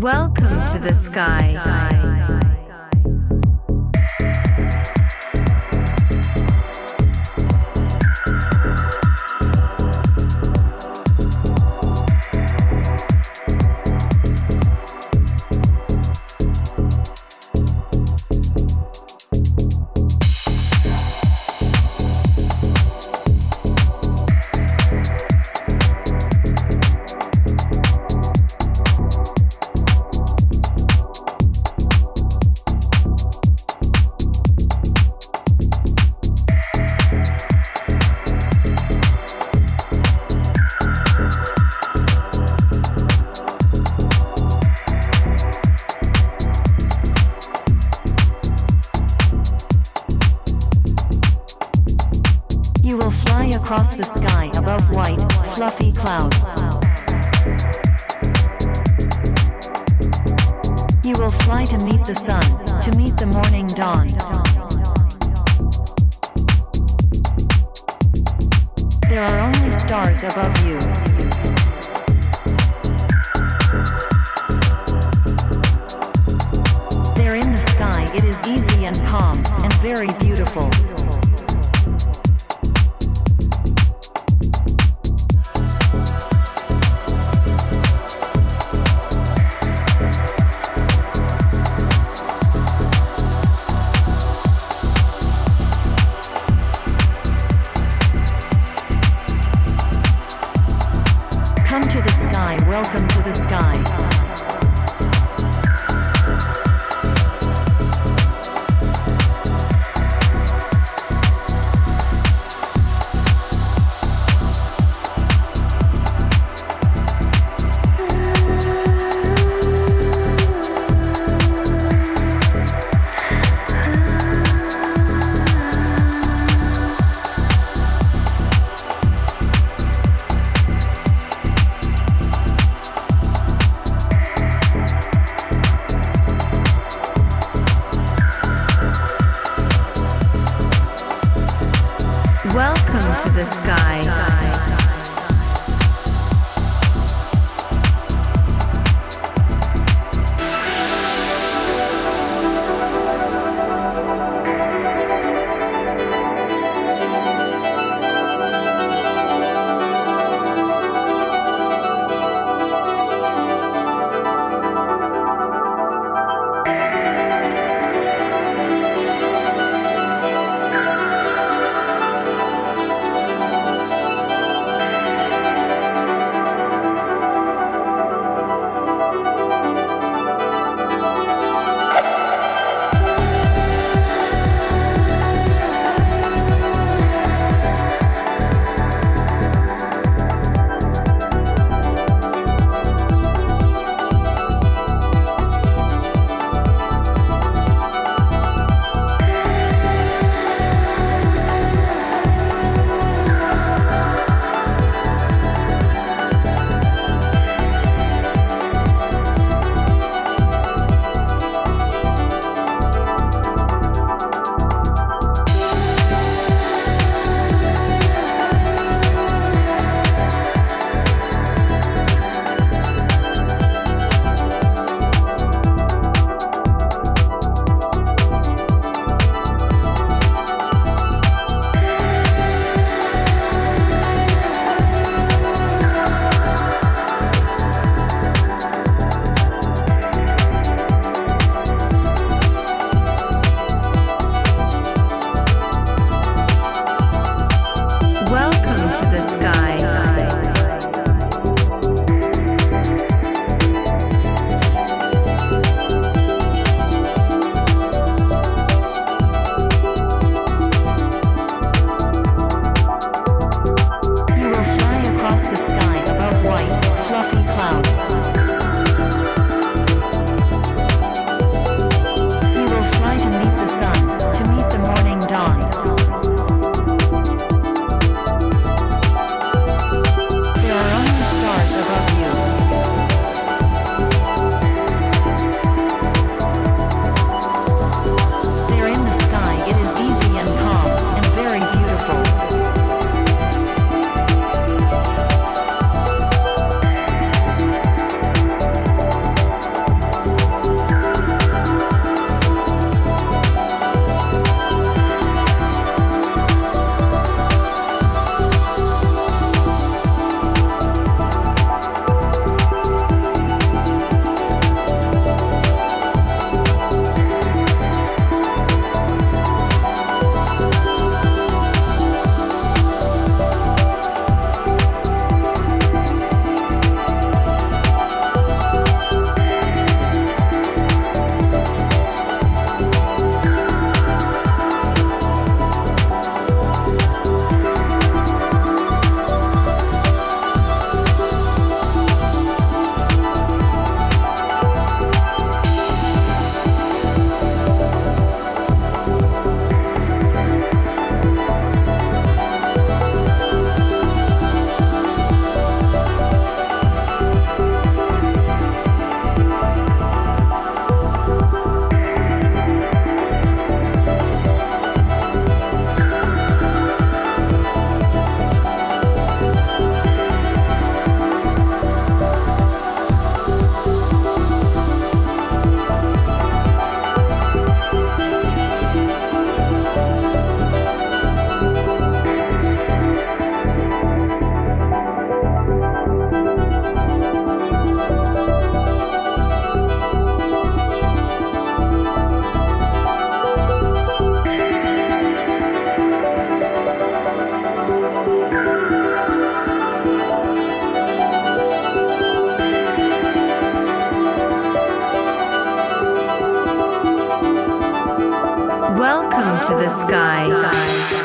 Welcome to the sky. the sky above white, fluffy clouds. You will fly to meet the sun, to meet the morning dawn. There are only stars above you. There in the sky it is easy and calm, and very beautiful. Welcome to the sky. Sky. To the sky.